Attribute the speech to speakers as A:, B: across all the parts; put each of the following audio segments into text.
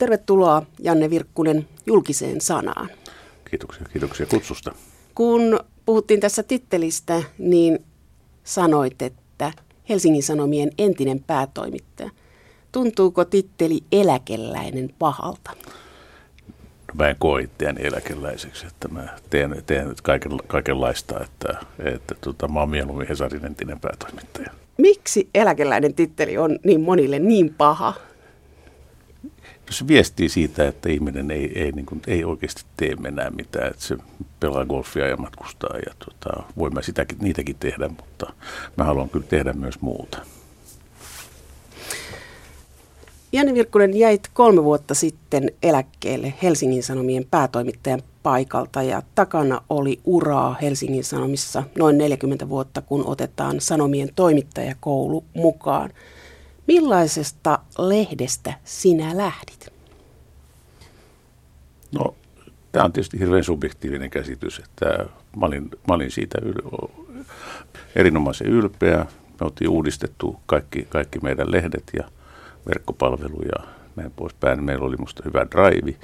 A: Tervetuloa Janne Virkkunen julkiseen sanaan.
B: Kiitoksia, kiitoksia kutsusta.
A: Kun puhuttiin tässä tittelistä, niin sanoit, että Helsingin Sanomien entinen päätoimittaja. Tuntuuko titteli eläkeläinen pahalta?
B: No, mä en koe itseäni eläkeläiseksi, että mä teen, teen nyt kaiken, kaikenlaista, että, että tota, mä oon mieluummin Hesarin entinen päätoimittaja.
A: Miksi eläkeläinen titteli on niin monille niin paha?
B: Se viestii siitä, että ihminen ei, ei, niin kuin, ei oikeasti tee enää mitään, että se pelaa golfia ja matkustaa ja tota, voi mä sitäkin, niitäkin tehdä, mutta mä haluan kyllä tehdä myös muuta.
A: Janne Virkkunen, jäit kolme vuotta sitten eläkkeelle Helsingin Sanomien päätoimittajan paikalta ja takana oli uraa Helsingin Sanomissa noin 40 vuotta, kun otetaan Sanomien toimittajakoulu mukaan. Millaisesta lehdestä sinä lähdit?
B: No, tämä on tietysti hirveän subjektiivinen käsitys, että mä olin, mä olin siitä yl- erinomaisen ylpeä. Me oltiin uudistettu kaikki, kaikki meidän lehdet ja verkkopalvelu ja näin poispäin. Meillä oli musta hyvä drive.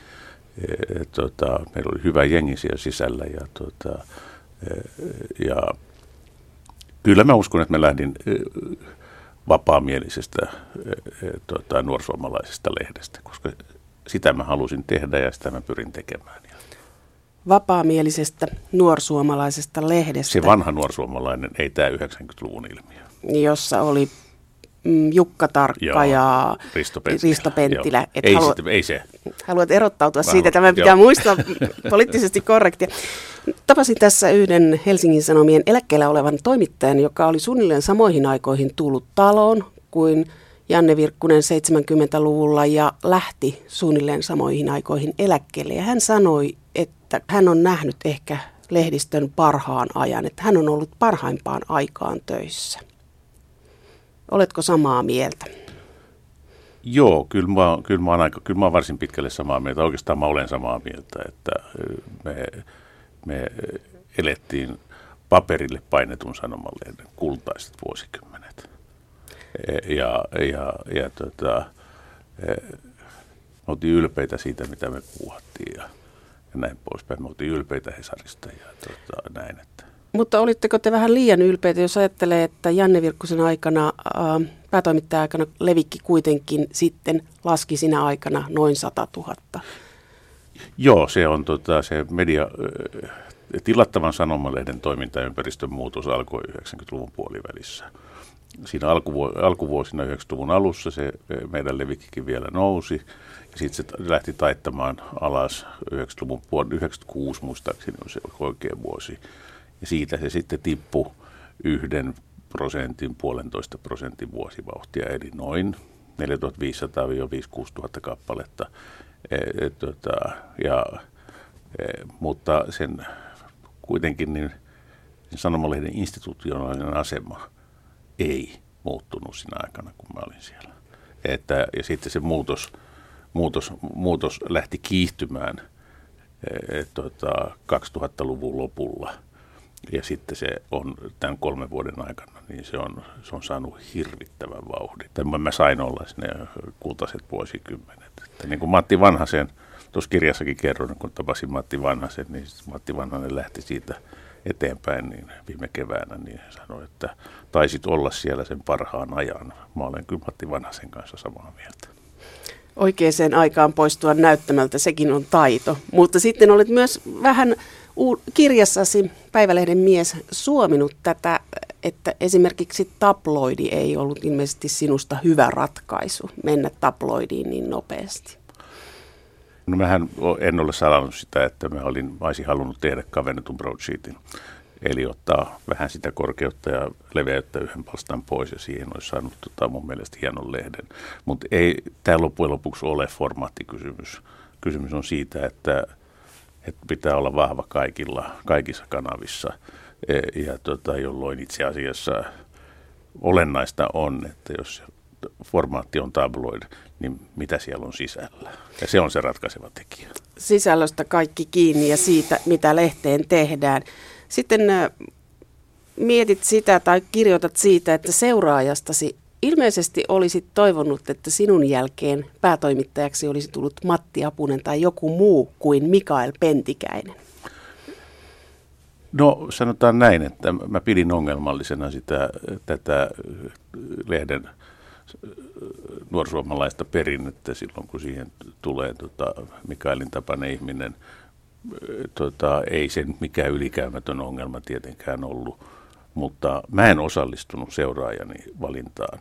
B: E, tota, meillä oli hyvä jengi siellä sisällä ja, tota, e, ja kyllä mä uskon, että mä lähdin e, vapaamielisestä tota, nuorsuomalaisesta lehdestä, koska sitä mä halusin tehdä ja sitä mä pyrin tekemään.
A: Vapaamielisestä nuorsuomalaisesta lehdestä.
B: Se vanha nuorsuomalainen, ei tämä 90-luvun ilmiö.
A: Jossa oli mm, Jukka Tarkka Joo, ja
B: Risto Penttilä.
A: Risto Penttilä.
B: Et ei, halu, sitten, ei se.
A: Haluat erottautua Vähän, siitä, tämä pitää muistaa poliittisesti korrektia. Tapasin tässä yhden Helsingin Sanomien eläkkeellä olevan toimittajan, joka oli suunnilleen samoihin aikoihin tullut taloon kuin Janne Virkkunen 70-luvulla ja lähti suunnilleen samoihin aikoihin eläkkeelle. Ja hän sanoi, että hän on nähnyt ehkä lehdistön parhaan ajan, että hän on ollut parhaimpaan aikaan töissä. Oletko samaa mieltä?
B: Joo, kyllä mä, kyllä mä, aika, kyllä mä varsin pitkälle samaa mieltä. Oikeastaan mä olen samaa mieltä, että me, me elettiin paperille painetun sanomalehden kultaiset vuosikymmenet. E, ja, ja, ja tota, e, me oltiin ylpeitä siitä, mitä me puhuttiin ja, ja näin poispäin. Me oltiin ylpeitä Hesarista ja tota, näin. Että.
A: Mutta olitteko te vähän liian ylpeitä, jos ajattelee, että Janne Virkkusen aikana, äh, päätoimittaja-aikana Levikki kuitenkin sitten laski sinä aikana noin 100 000?
B: Joo, se on tota, se media, tilattavan sanomalehden toimintaympäristön muutos alkoi 90-luvun puolivälissä siinä alkuvu- alkuvuosina 90-luvun alussa se meidän levikkikin vielä nousi. Ja sitten se lähti taittamaan alas 90-luvun puolella, 96 muistaakseni on se oikea vuosi. Ja siitä se sitten tippui yhden prosentin, puolentoista prosentin vuosivauhtia, eli noin 4500-56 000 kappaletta. E, tota, ja, e, mutta sen kuitenkin niin, niin sanomalehden institutionaalinen asema – ei muuttunut siinä aikana, kun mä olin siellä. Että, ja sitten se muutos, muutos, muutos lähti kiihtymään tota, 2000-luvun lopulla. Ja sitten se on tämän kolmen vuoden aikana, niin se on, se on saanut hirvittävän vauhdin. Tämän mä sain olla ne kultaiset vuosikymmenet. Että niin kuin Matti Vanhasen, tuossa kirjassakin kerron, kun tapasin Matti Vanhasen, niin Matti Vanhanen lähti siitä – eteenpäin niin viime keväänä, niin sanoi, että taisit olla siellä sen parhaan ajan. Mä olen kyllä Matti Vanhasen kanssa samaa mieltä.
A: Oikeaan aikaan poistua näyttämältä, sekin on taito. Mutta sitten olet myös vähän kirjassasi, Päivälehden mies, suominut tätä, että esimerkiksi tabloidi ei ollut ilmeisesti sinusta hyvä ratkaisu mennä tabloidiin niin nopeasti.
B: No mähän en ole sanonut sitä, että mä, olin, mä olisin halunnut tehdä kavennetun broadsheetin. Eli ottaa vähän sitä korkeutta ja leveyttä yhden palstan pois ja siihen olisi saanut tota, mun mielestä hienon lehden. Mutta ei tämä loppujen lopuksi ole formaattikysymys. Kysymys on siitä, että, että pitää olla vahva kaikilla, kaikissa kanavissa. E, ja tota, jolloin itse asiassa olennaista on, että jos formaatti on tabloid, niin mitä siellä on sisällä. Ja se on se ratkaiseva tekijä.
A: Sisällöstä kaikki kiinni ja siitä, mitä lehteen tehdään. Sitten mietit sitä tai kirjoitat siitä, että seuraajastasi ilmeisesti olisit toivonut, että sinun jälkeen päätoimittajaksi olisi tullut Matti Apunen tai joku muu kuin Mikael Pentikäinen.
B: No sanotaan näin, että mä pidin ongelmallisena sitä, tätä lehden nuorsuomalaista perinnettä silloin, kun siihen tulee tota, Mikaelin tapainen ihminen. Tota, ei sen mikään ylikäymätön ongelma tietenkään ollut, mutta mä en osallistunut seuraajani valintaan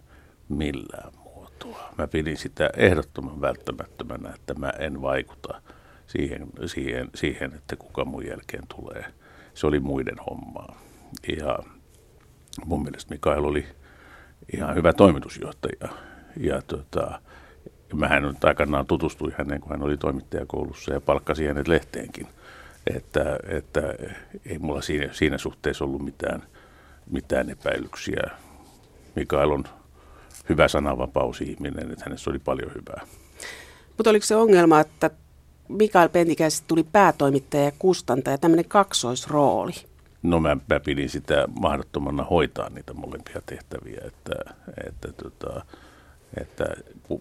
B: millään muotoa. Mä pidin sitä ehdottoman välttämättömänä, että mä en vaikuta siihen, siihen, siihen että kuka mun jälkeen tulee. Se oli muiden hommaa. Ja mun mielestä Mikael oli ihan hyvä toimitusjohtaja. Ja tota, mähän nyt aikanaan tutustuin häneen, kun hän oli toimittajakoulussa ja palkkasi hänet lehteenkin. Että, että ei mulla siinä, siinä suhteessa ollut mitään, mitään epäilyksiä. Mikael on hyvä sananvapausihminen, että hänessä oli paljon hyvää.
A: Mutta oliko se ongelma, että Mikael Pentikäisestä tuli päätoimittaja ja kustantaja, tämmöinen kaksoisrooli?
B: No mä, mä pidin sitä mahdottomana hoitaa niitä molempia tehtäviä, että, että, tota, että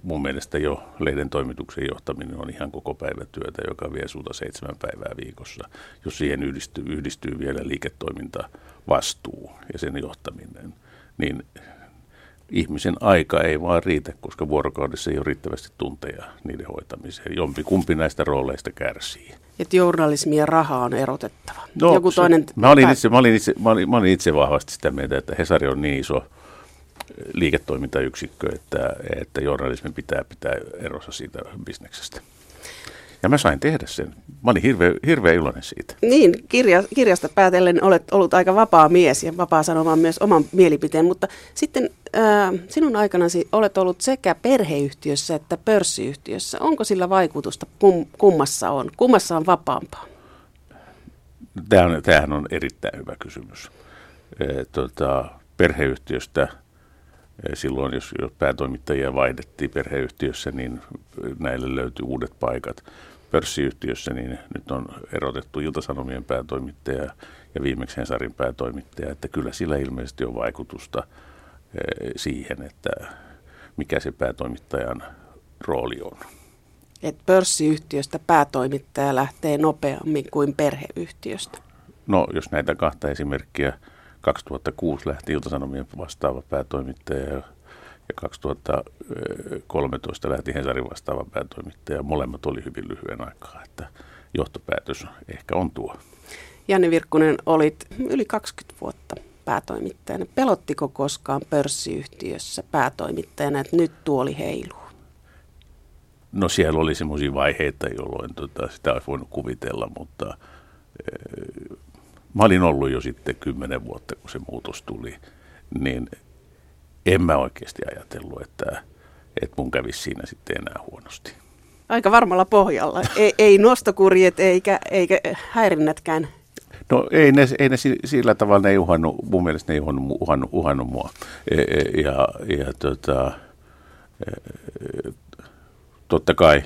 B: mun mielestä jo lehden toimituksen johtaminen on ihan koko päivä työtä, joka vie sulta seitsemän päivää viikossa, jos siihen yhdistyy, yhdistyy vielä liiketoiminta vastuu ja sen johtaminen, niin ihmisen aika ei vaan riitä, koska vuorokaudessa ei ole riittävästi tunteja niiden hoitamiseen. Jompi kumpi näistä rooleista kärsii.
A: Että journalismi ja raha on erotettava. No,
B: Joku toinen mä, olin itse, mä, olin itse, mä, olin, mä olin itse vahvasti sitä mieltä, että Hesari on niin iso liiketoimintayksikkö, että, että journalismi pitää pitää erossa siitä bisneksestä. Ja mä sain tehdä sen. Mä olin hirveän hirveä iloinen siitä.
A: Niin, kirja, kirjasta päätellen olet ollut aika vapaa mies ja vapaa sanomaan myös oman mielipiteen, mutta sitten äh, sinun aikanasi olet ollut sekä perheyhtiössä että pörssiyhtiössä. Onko sillä vaikutusta, kum, kummassa on? Kummassa on vapaampaa?
B: Tämä on, tämähän on erittäin hyvä kysymys. E, tota, perheyhtiöstä silloin, jos, jos päätoimittajia vaihdettiin perheyhtiössä, niin näille löytyi uudet paikat pörssiyhtiössä, niin nyt on erotettu Iltasanomien päätoimittaja ja viimeksi Hensarin päätoimittaja, että kyllä sillä ilmeisesti on vaikutusta eh, siihen, että mikä se päätoimittajan rooli on.
A: Et pörssiyhtiöstä päätoimittaja lähtee nopeammin kuin perheyhtiöstä?
B: No, jos näitä kahta esimerkkiä, 2006 lähti Iltasanomien vastaava päätoimittaja ja 2013 lähti Hensarin vastaava päätoimittaja. Molemmat oli hyvin lyhyen aikaa, että johtopäätös ehkä on tuo.
A: Janne Virkkunen, olit yli 20 vuotta päätoimittajana. Pelottiko koskaan pörssiyhtiössä päätoimittajana, että nyt tuoli heiluu?
B: No siellä oli semmoisia vaiheita, jolloin tota, sitä olisi voinut kuvitella, mutta e, mä olin ollut jo sitten kymmenen vuotta, kun se muutos tuli, niin en mä oikeasti ajatellut, että, että mun kävisi siinä sitten enää huonosti.
A: Aika varmalla pohjalla. Ei, ei nostokurjet eikä, eikä häirinnätkään.
B: No ei ne, ei ne sillä tavalla, ne ei uhannut, mun mielestä ne ei uhannut, uhannut, uhannut mua. E, e, ja, ja tota, e, totta kai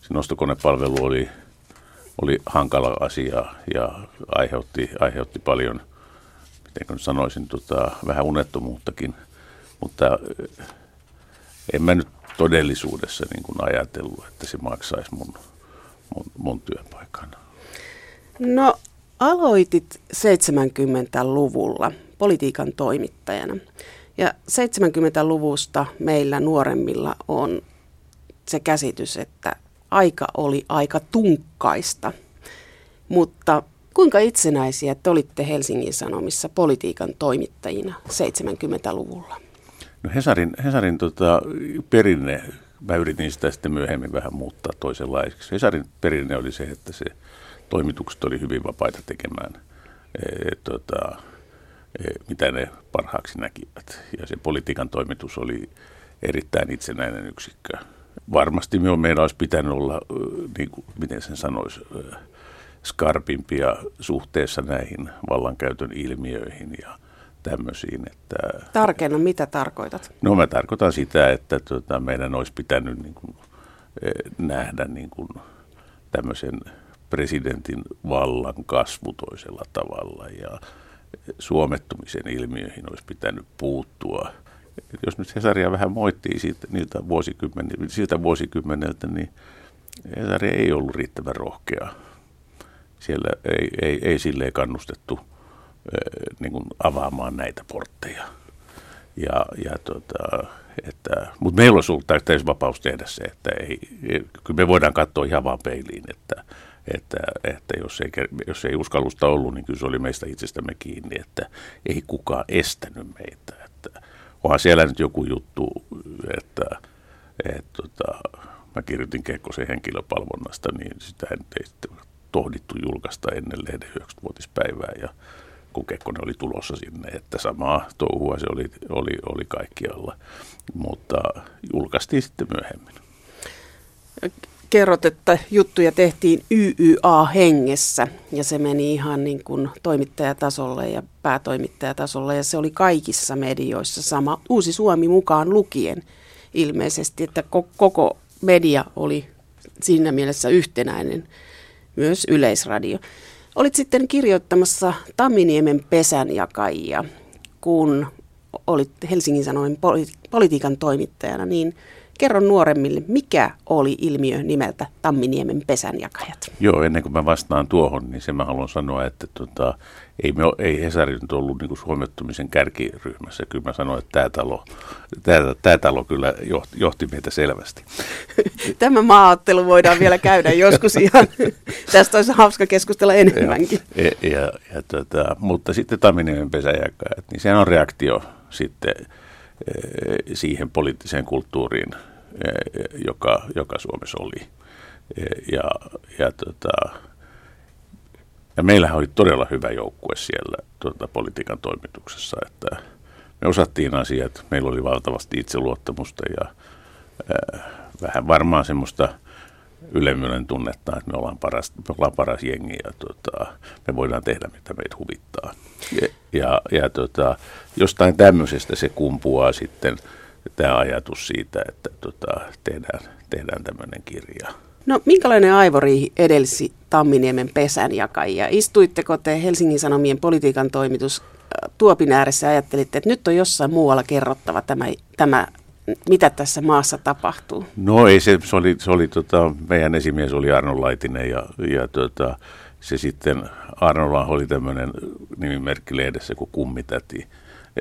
B: se nostokonepalvelu oli, oli hankala asia ja aiheutti, aiheutti paljon, miten sanoisin, tota, vähän unettomuuttakin – mutta en mä nyt todellisuudessa niin kuin ajatellut, että se maksaisi mun, mun, mun työpaikan.
A: No aloitit 70-luvulla politiikan toimittajana. Ja 70-luvusta meillä nuoremmilla on se käsitys, että aika oli aika tunkkaista. Mutta kuinka itsenäisiä te olitte Helsingin Sanomissa politiikan toimittajina 70-luvulla?
B: No Hesarin, Hesarin tota, perinne, mä yritin sitä sitten myöhemmin vähän muuttaa toisenlaiseksi. Hesarin perinne oli se, että se toimitukset oli hyvin vapaita tekemään, e, tota, e, mitä ne parhaaksi näkivät. Ja se politiikan toimitus oli erittäin itsenäinen yksikkö. Varmasti meidän olisi pitänyt olla, niin kuin, miten sen sanoisi, skarpimpia suhteessa näihin vallankäytön ilmiöihin ja tämmöisiin. Että,
A: Tarkenna, mitä tarkoitat?
B: No mä tarkoitan sitä, että tuota, meidän olisi pitänyt niin kuin, eh, nähdä niin kuin, tämmöisen presidentin vallan kasvu toisella tavalla ja suomettumisen ilmiöihin olisi pitänyt puuttua jos nyt Hesaria vähän moittii siitä, niiltä siltä vuosikymmeneltä, niin Hesari ei ollut riittävän rohkea. Siellä ei, ei, ei silleen kannustettu niin kuin avaamaan näitä portteja. Ja, ja tota, että, mutta meillä olisi ollut täysin vapaus tehdä se, että ei, kyllä me voidaan katsoa ihan vaan peiliin, että, että, että jos, ei, jos ei uskallusta ollut, niin kyllä se oli meistä itsestämme kiinni, että ei kukaan estänyt meitä. Että, onhan siellä nyt joku juttu, että, että tota, mä kirjoitin Kekkosen henkilöpalvonnasta, niin sitä ei tohdittu julkaista ennen lehden 90-vuotispäivää ja kun Kekkonen oli tulossa sinne, että samaa touhua se oli, oli, oli kaikkialla, mutta julkaistiin sitten myöhemmin.
A: Kerrot, että juttuja tehtiin YYA-hengessä ja se meni ihan niin kuin toimittajatasolle ja päätoimittajatasolle ja se oli kaikissa medioissa sama, Uusi Suomi mukaan lukien ilmeisesti, että koko media oli siinä mielessä yhtenäinen, myös yleisradio. Olit sitten kirjoittamassa Tamminiemen pesänjakajia, kun olit Helsingin Sanomen politiikan toimittajana, niin kerro nuoremmille, mikä oli ilmiö nimeltä Tamminiemen pesänjakajat?
B: Joo, ennen kuin mä vastaan tuohon, niin se mä haluan sanoa, että tota, ei, me, ei Hesari nyt ollut niin suomettumisen kärkiryhmässä. Kyllä mä sanoin, että tämä talo, tämä, tämä talo kyllä johti, johti meitä selvästi.
A: Tämä maaottelu voidaan vielä käydä joskus ihan. Tästä olisi hauska keskustella enemmänkin.
B: Ja, ja, ja, ja tota, mutta sitten Tamminiemen pesäjakajat, niin se on reaktio sitten e, siihen poliittiseen kulttuuriin, e, joka, joka Suomessa oli. E, ja, ja tota, ja meillähän oli todella hyvä joukkue siellä tuota, politiikan toimituksessa, että me osattiin asiat, meillä oli valtavasti itseluottamusta ja äh, vähän varmaan semmoista ylemmyyden tunnetta, että me ollaan paras, me ollaan paras jengi ja tota, me voidaan tehdä mitä meitä huvittaa. Ja, ja, ja tota, jostain tämmöisestä se kumpuaa sitten tämä ajatus siitä, että tota, tehdään, tehdään tämmöinen kirja.
A: No minkälainen aivoriihi edelsi Tamminiemen pesänjakajia? Istuitteko te Helsingin Sanomien politiikan toimitus äh, tuopin ääressä ja ajattelitte, että nyt on jossain muualla kerrottava tämä, tämä mitä tässä maassa tapahtuu?
B: No ei, se, se oli, se oli tota, meidän esimies oli Arno Laitinen ja, ja tota, se sitten, Arnolla oli tämmöinen nimimerkki lehdessä kuin Kummitäti,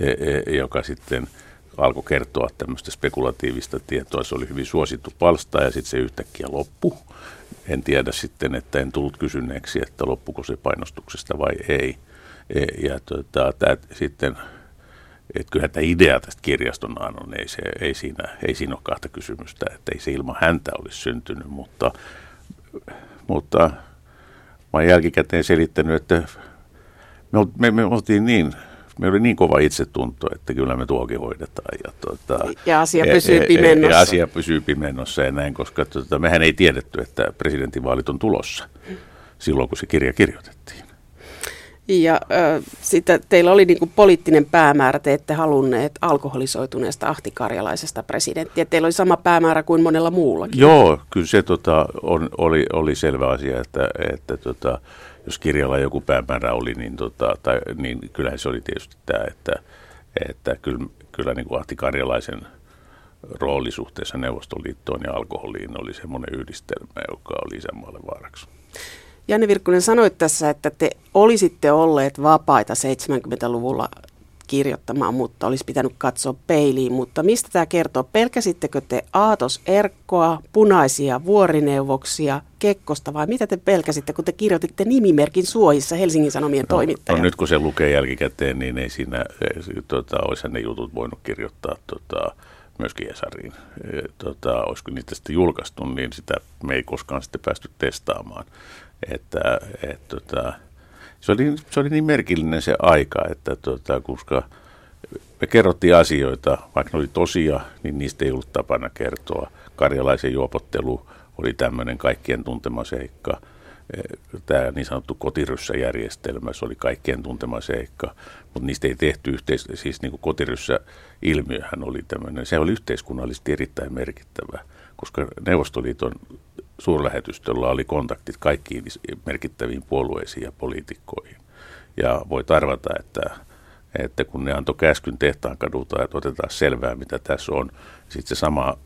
B: e, e, joka sitten – alkoi kertoa tämmöistä spekulatiivista tietoa. Se oli hyvin suosittu palsta ja sitten se yhtäkkiä loppu. En tiedä sitten, että en tullut kysyneeksi, että loppuko se painostuksesta vai ei. E, ja tota, tää, sitten, että kyllähän tämä idea tästä kirjaston on, ei, se, ei, siinä, ei siinä ole kahta kysymystä, että ei se ilman häntä olisi syntynyt, mutta, mutta mä olen jälkikäteen selittänyt, että me, me, me oltiin niin me oli niin kova itsetunto, että kyllä me tuokin hoidetaan.
A: Ja, tuota, ja asia pysyy pimennossa.
B: Ja, ja asia pysyy pimennossa ja näin, koska tuota, mehän ei tiedetty, että presidentinvaalit on tulossa silloin, kun se kirja kirjoitettiin.
A: Ja äh, sitten teillä oli niin kuin poliittinen päämäärä, te ette halunneet alkoholisoituneesta ahtikarjalaisesta presidenttiä. Teillä oli sama päämäärä kuin monella muullakin.
B: Joo, kyllä se tota, on, oli, oli selvä asia, että, että tota, jos kirjalla joku päämäärä oli, niin, tota, tai, niin kyllähän se oli tietysti tämä, että, että kyllä, kyllä niin kuin Ahti Karjalaisen rooli suhteessa Neuvostoliittoon ja alkoholiin oli semmoinen yhdistelmä, joka oli isänmaalle vaaraksi.
A: Janne Virkkunen sanoi tässä, että te olisitte olleet vapaita 70-luvulla kirjoittamaan, mutta olisi pitänyt katsoa peiliin. Mutta mistä tämä kertoo? Pelkäsittekö te Aatos Erkkoa, punaisia vuorineuvoksia, Kekkosta vai mitä te pelkäsitte, kun te kirjoititte nimimerkin suojissa Helsingin Sanomien no, toimittaja?
B: No nyt kun se lukee jälkikäteen, niin ei siinä, tota, olisihan ne jutut voinut kirjoittaa tota, myöskin Esariin. E, tota, olisiko niitä sitten julkaistu, niin sitä me ei koskaan sitten päästy testaamaan. Että, et, tota, se oli, se oli niin merkillinen se aika, että tota, koska me kerrottiin asioita, vaikka ne oli tosia, niin niistä ei ollut tapana kertoa. Karjalaisen juopottelu oli tämmöinen kaikkien tuntema seikka. Tämä niin sanottu kotiryssäjärjestelmä, se oli kaikkien tuntema seikka, mutta niistä ei tehty yhteis... Siis niin kuin kotiryssä-ilmiöhän oli tämmöinen, se oli yhteiskunnallisesti erittäin merkittävä, koska Neuvostoliiton suurlähetystöllä oli kontaktit kaikkiin merkittäviin puolueisiin ja poliitikkoihin. Ja voi arvata, että että kun ne antoi käskyn tehtaan kadulta, että otetaan selvää, mitä tässä on. Sitten se sama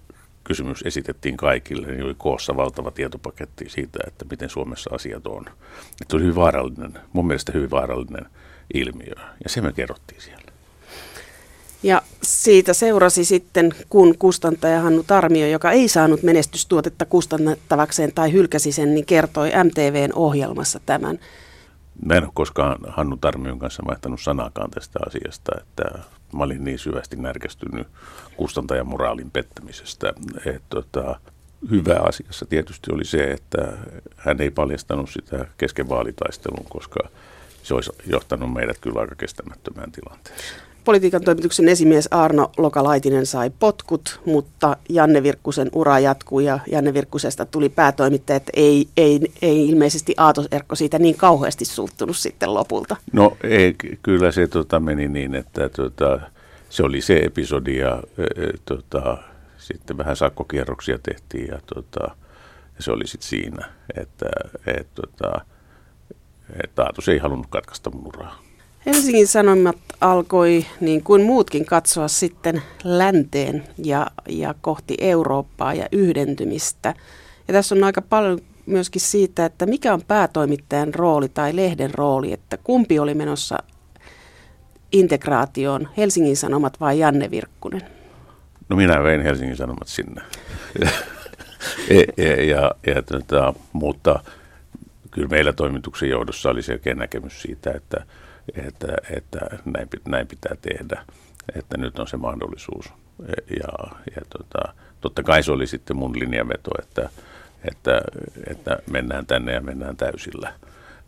B: kysymys esitettiin kaikille, niin oli koossa valtava tietopaketti siitä, että miten Suomessa asiat on. Että oli hyvin vaarallinen, mun mielestä hyvin vaarallinen ilmiö, ja se me kerrottiin siellä.
A: Ja siitä seurasi sitten, kun kustantaja Hannu Tarmio, joka ei saanut menestystuotetta kustannettavakseen tai hylkäsi sen, niin kertoi MTVn ohjelmassa tämän.
B: Mä en ole koskaan Hannu Tarmion kanssa vaihtanut sanakaan tästä asiasta, että mä olin niin syvästi närkästynyt kustantajan moraalin pettämisestä. Että tota, hyvä asiassa tietysti oli se, että hän ei paljastanut sitä kesken vaalitaistelun, koska se olisi johtanut meidät kyllä aika kestämättömään tilanteeseen.
A: Politiikan toimituksen esimies Arno Lokalaitinen sai potkut, mutta Janne Virkkusen ura jatkuu ja Janne Virkkusesta tuli päätoimittaja, että ei, ei, ei ilmeisesti Aatos Erkko siitä niin kauheasti suuttunut sitten lopulta.
B: No ei, kyllä se tota, meni niin, että tota, se oli se episodi ja e, e tota, sitten vähän sakkokierroksia tehtiin ja, tota, se oli sitten siinä, että et, tota, et Aatos ei halunnut katkaista mun uraa.
A: Helsingin Sanomat alkoi niin kuin muutkin katsoa sitten länteen ja, ja kohti Eurooppaa ja yhdentymistä. Ja tässä on aika paljon myöskin siitä, että mikä on päätoimittajan rooli tai lehden rooli, että kumpi oli menossa integraatioon, Helsingin Sanomat vai Janne Virkkunen?
B: No minä vein Helsingin Sanomat sinne. ja, ja, ja, ja tota, mutta kyllä meillä toimituksen johdossa oli selkeä näkemys siitä, että että, että näin, näin pitää tehdä, että nyt on se mahdollisuus. Ja, ja tota, totta kai se oli sitten mun linjaveto, että, että, että mennään tänne ja mennään täysillä.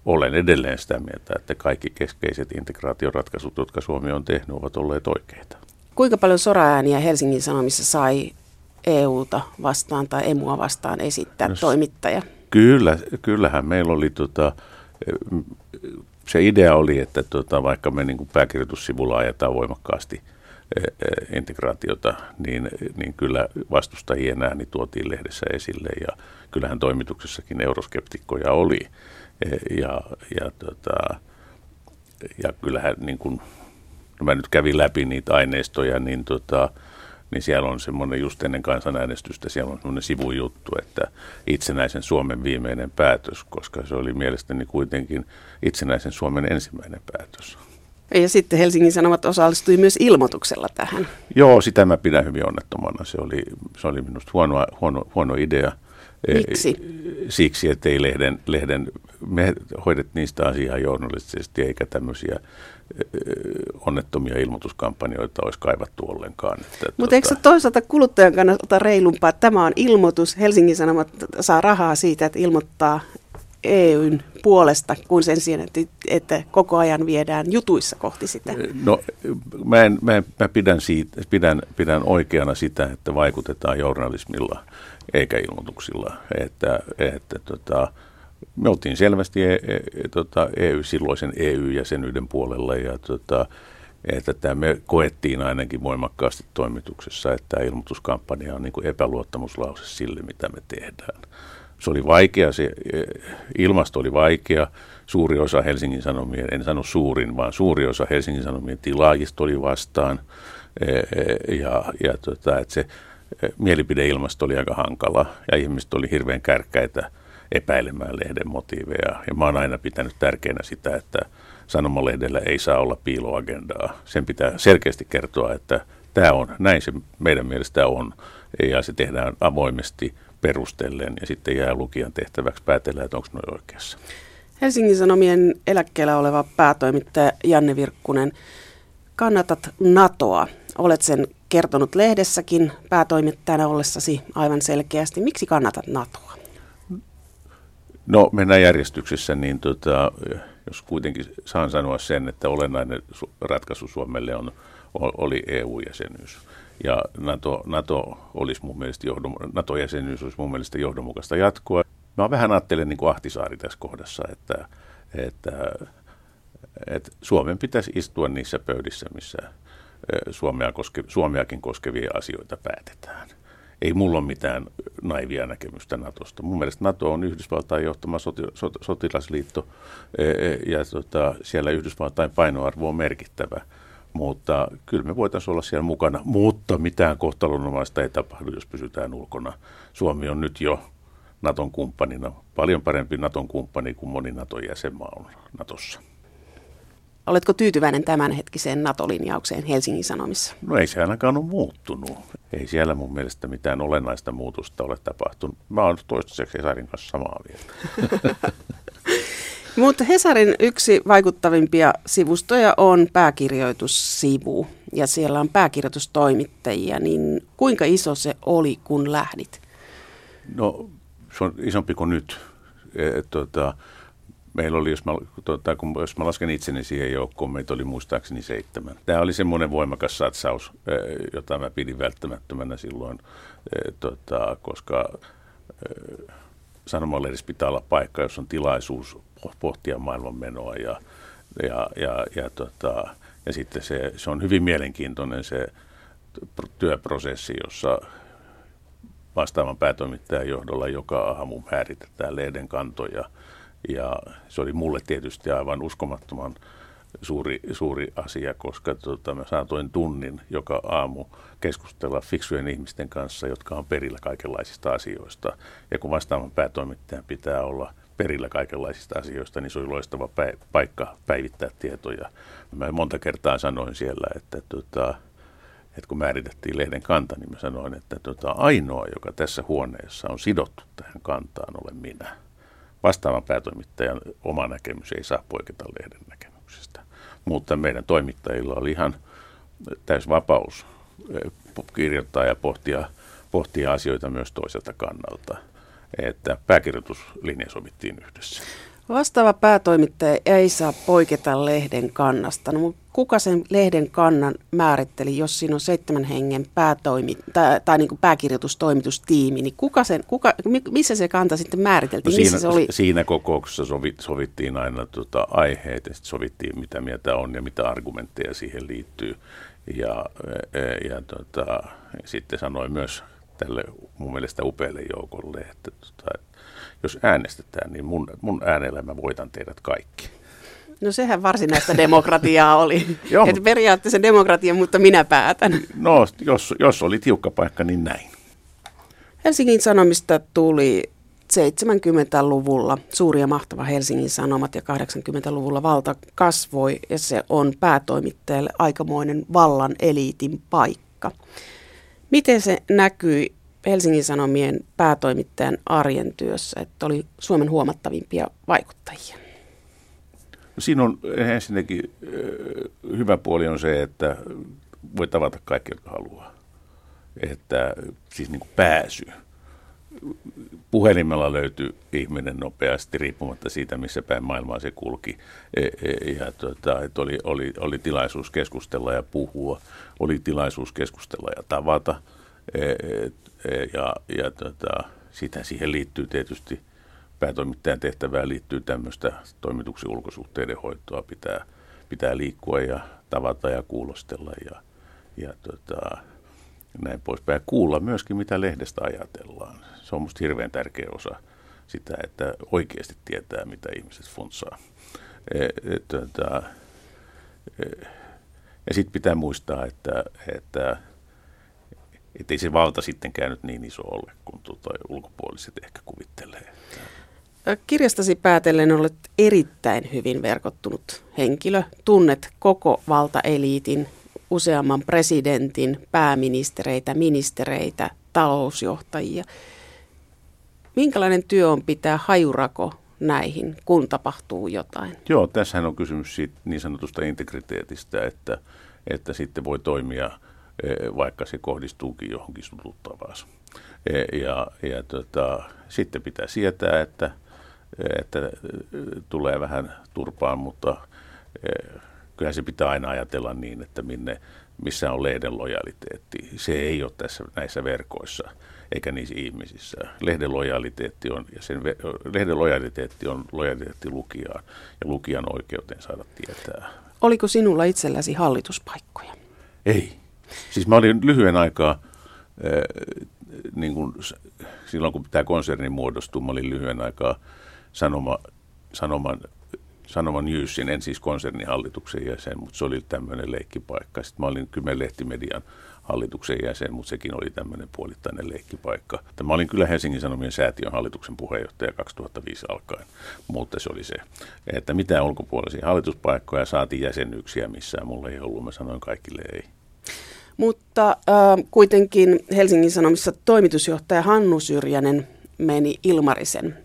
B: Olen edelleen sitä mieltä, että kaikki keskeiset integraatioratkaisut, jotka Suomi on tehnyt, ovat olleet oikeita.
A: Kuinka paljon soraääniä Helsingin Sanomissa sai EUta vastaan tai EMUa vastaan esittää no, toimittaja?
B: Kyllä, kyllähän meillä oli tota, se idea oli, että tota, vaikka me niin kuin pääkirjoitussivulla ajetaan voimakkaasti e, e, integraatiota, niin, niin kyllä vastustajien ääni tuotiin lehdessä esille ja kyllähän toimituksessakin euroskeptikkoja oli. E, ja, ja, tota, ja kyllähän niin kuin, no mä nyt kävin läpi niitä aineistoja, niin tota, niin siellä on semmoinen just ennen kansanäänestystä, siellä on semmoinen sivujuttu, että itsenäisen Suomen viimeinen päätös, koska se oli mielestäni kuitenkin itsenäisen Suomen ensimmäinen päätös.
A: Ja sitten Helsingin Sanomat osallistui myös ilmoituksella tähän.
B: Joo, sitä mä pidän hyvin onnettomana. Se oli, se oli minusta huono, huono, huono idea.
A: Miksi?
B: Siksi, että ei lehden, lehden, me hoidet niistä asiaa journalistisesti eikä tämmöisiä onnettomia ilmoituskampanjoita olisi kaivattu ollenkaan.
A: Mutta tuota... eikö se toisaalta kuluttajan kannalta reilumpaa, että tämä on ilmoitus, Helsingin Sanomat saa rahaa siitä, että ilmoittaa EUn puolesta, kuin sen sijaan, että, että koko ajan viedään jutuissa kohti sitä?
B: No mä, en, mä, mä pidän, siitä, pidän, pidän oikeana sitä, että vaikutetaan journalismilla eikä ilmoituksilla. Että, että tota, me oltiin selvästi e, e, tota, EU, silloisen EU-jäsenyyden puolella ja tota, että tämä me koettiin ainakin voimakkaasti toimituksessa, että tämä ilmoituskampanja on niin epäluottamuslause sille, mitä me tehdään. Se oli vaikea, se e, ilmasto oli vaikea. Suuri osa Helsingin Sanomien, en sano suurin, vaan suuri osa Helsingin Sanomien tilaajista oli vastaan. Ja, ja tota, että se mielipideilmasto oli aika hankala ja ihmiset oli hirveän kärkkäitä – epäilemään lehden motiiveja. Ja mä oon aina pitänyt tärkeänä sitä, että sanomalehdellä ei saa olla piiloagendaa. Sen pitää selkeästi kertoa, että tämä on, näin se meidän mielestä on. Ja se tehdään avoimesti perustellen ja sitten jää lukijan tehtäväksi päätellä, että onko noin oikeassa.
A: Helsingin Sanomien eläkkeellä oleva päätoimittaja Janne Virkkunen, kannatat NATOa. Olet sen kertonut lehdessäkin päätoimittajana ollessasi aivan selkeästi. Miksi kannatat NATOa?
B: No mennään järjestyksessä, niin tota, jos kuitenkin saan sanoa sen, että olennainen ratkaisu Suomelle on, oli EU-jäsenyys. Ja NATO, NATO, olisi mun mielestä johdon, NATO-jäsenyys olisi mun mielestä johdonmukaista jatkoa. Mä vähän ajattelen niin kuin Ahtisaari tässä kohdassa, että, että, että Suomen pitäisi istua niissä pöydissä, missä Suomea koske, Suomeakin koskevia asioita päätetään – ei mulla ole mitään naivia näkemystä Natosta. Mun mielestä Nato on Yhdysvaltain johtama soti, sotilasliitto e, e, ja tota, siellä Yhdysvaltain painoarvo on merkittävä. Mutta kyllä me voitaisiin olla siellä mukana, mutta mitään kohtalonomaista ei tapahdu, jos pysytään ulkona. Suomi on nyt jo Naton kumppanina, paljon parempi Naton kumppani kuin moni Naton jäsenmaa on Natossa.
A: Oletko tyytyväinen tämänhetkiseen NATO-linjaukseen Helsingin Sanomissa?
B: No ei se ainakaan ole muuttunut. Ei siellä mun mielestä mitään olennaista muutosta ole tapahtunut. Mä oon toistaiseksi Hesarin kanssa samaa mieltä.
A: Mutta Hesarin yksi vaikuttavimpia sivustoja on pääkirjoitussivu ja siellä on pääkirjoitustoimittajia, niin kuinka iso se oli, kun lähdit?
B: No se on isompi kuin nyt. E, tota, meillä oli, jos mä, tota, kun, jos mä lasken itseni siihen joukkoon, meitä oli muistaakseni seitsemän. Tämä oli semmoinen voimakas satsaus, e, jota mä pidin välttämättömänä silloin, tota, koska e, sanomalehdissä pitää olla paikka, jos on tilaisuus pohtia maailmanmenoa ja, ja, ja, ja, tota, ja sitten se, se on hyvin mielenkiintoinen se työprosessi, jossa vastaavan päätoimittajan johdolla joka aamu määritetään lehden kantoja. Ja se oli mulle tietysti aivan uskomattoman suuri, suuri asia, koska tota, mä saatoin tunnin joka aamu keskustella fiksujen ihmisten kanssa, jotka on perillä kaikenlaisista asioista. Ja kun vastaavan päätoimittajan pitää olla perillä kaikenlaisista asioista, niin se oli loistava paikka päivittää tietoja. Mä monta kertaa sanoin siellä, että, tota, että kun määritettiin lehden kanta, niin mä sanoin, että tota, ainoa, joka tässä huoneessa on sidottu tähän kantaan, olen minä. Vastaavan päätoimittajan oma näkemys ei saa poiketa lehden näkemyksestä. Mutta meidän toimittajilla oli ihan täys vapaus eh, kirjoittaa ja pohtia, pohtia asioita myös toiselta kannalta. Että pääkirjoituslinja sovittiin yhdessä.
A: Vastaava päätoimittaja ei saa poiketa lehden kannasta. No, kuka sen lehden kannan määritteli, jos siinä on seitsemän hengen päätoimi, tai, tai niin kuin pääkirjoitustoimitustiimi, niin kuka sen, kuka, missä se kanta sitten määriteltiin?
B: No siinä,
A: se
B: oli? siinä kokouksessa sovit, sovittiin aina tota aiheet ja sitten sovittiin, mitä mieltä on ja mitä argumentteja siihen liittyy. Ja, e, ja tota, sitten sanoin myös tälle mun mielestä upealle joukolle, että, tota, jos äänestetään, niin mun, mun äänellä mä voitan teidät kaikki.
A: No sehän varsinaista demokratiaa oli. Että periaatteessa demokratia, mutta minä päätän.
B: No, jos, jos oli tiukka paikka, niin näin.
A: Helsingin Sanomista tuli 70-luvulla suuri ja mahtava Helsingin Sanomat ja 80-luvulla valta kasvoi ja se on päätoimittajalle aikamoinen vallan eliitin paikka. Miten se näkyi Helsingin Sanomien päätoimittajan arjen työssä, että oli Suomen huomattavimpia vaikuttajia?
B: Siinä on ensinnäkin hyvä puoli on se, että voi tavata kaikki, jotka haluaa. Että siis niin kuin pääsy. Puhelimella löytyy ihminen nopeasti, riippumatta siitä, missä päin maailmaa se kulki. E, e, ja tota, että oli, oli, oli tilaisuus keskustella ja puhua, oli tilaisuus keskustella ja tavata. E, ja ja tota, sitä siihen liittyy tietysti – päätoimittajan tehtävään liittyy tämmöistä toimituksen ulkosuhteiden hoitoa. Pitää, pitää liikkua ja tavata ja kuulostella ja, ja tota, näin poispäin. Kuulla myöskin, mitä lehdestä ajatellaan. Se on musta hirveän tärkeä osa sitä, että oikeasti tietää, mitä ihmiset funtsaa. E, et, tota, e, ja sitten pitää muistaa, että, että että ei se valta sittenkään nyt niin iso ole, kuin tuota ulkopuoliset ehkä kuvittelee.
A: Kirjastasi päätellen olet erittäin hyvin verkottunut henkilö. Tunnet koko valtaeliitin, useamman presidentin, pääministereitä, ministereitä, talousjohtajia. Minkälainen työ on pitää hajurako näihin, kun tapahtuu jotain?
B: Joo, tässähän on kysymys siitä niin sanotusta integriteetistä, että, että sitten voi toimia, e, vaikka se kohdistuukin johonkin sututtavaan. E, ja, ja tota, sitten pitää sietää, että – että äh, tulee vähän turpaan, mutta kyllä se pitää aina ajatella niin, että minne, missä on lehden lojaliteetti. Se ei ole tässä näissä verkoissa eikä niissä ihmisissä. Lehden lojaliteetti on, ja sen, lehden lojaliteetti on lojaliteetti lukijaan ja lukijan oikeuteen saada tietää.
A: Oliko sinulla itselläsi hallituspaikkoja?
B: Ei. Siis mä olin lyhyen aikaa, äh, niin kuin silloin kun tämä konserni muodostui, mä olin lyhyen aikaa sanoma, sanoman Sanoma Newsin, en siis konsernihallituksen jäsen, mutta se oli tämmöinen leikkipaikka. Sitten mä olin Kymen-lehtimedian hallituksen jäsen, mutta sekin oli tämmöinen puolittainen leikkipaikka. Mä olin kyllä Helsingin Sanomien säätiön hallituksen puheenjohtaja 2005 alkaen, mutta se oli se, että mitään ulkopuolisia hallituspaikkoja saatiin jäsenyyksiä missään. Mulla ei ollut, mä sanoin kaikille ei.
A: Mutta äh, kuitenkin Helsingin Sanomissa toimitusjohtaja Hannu Syrjänen meni Ilmarisen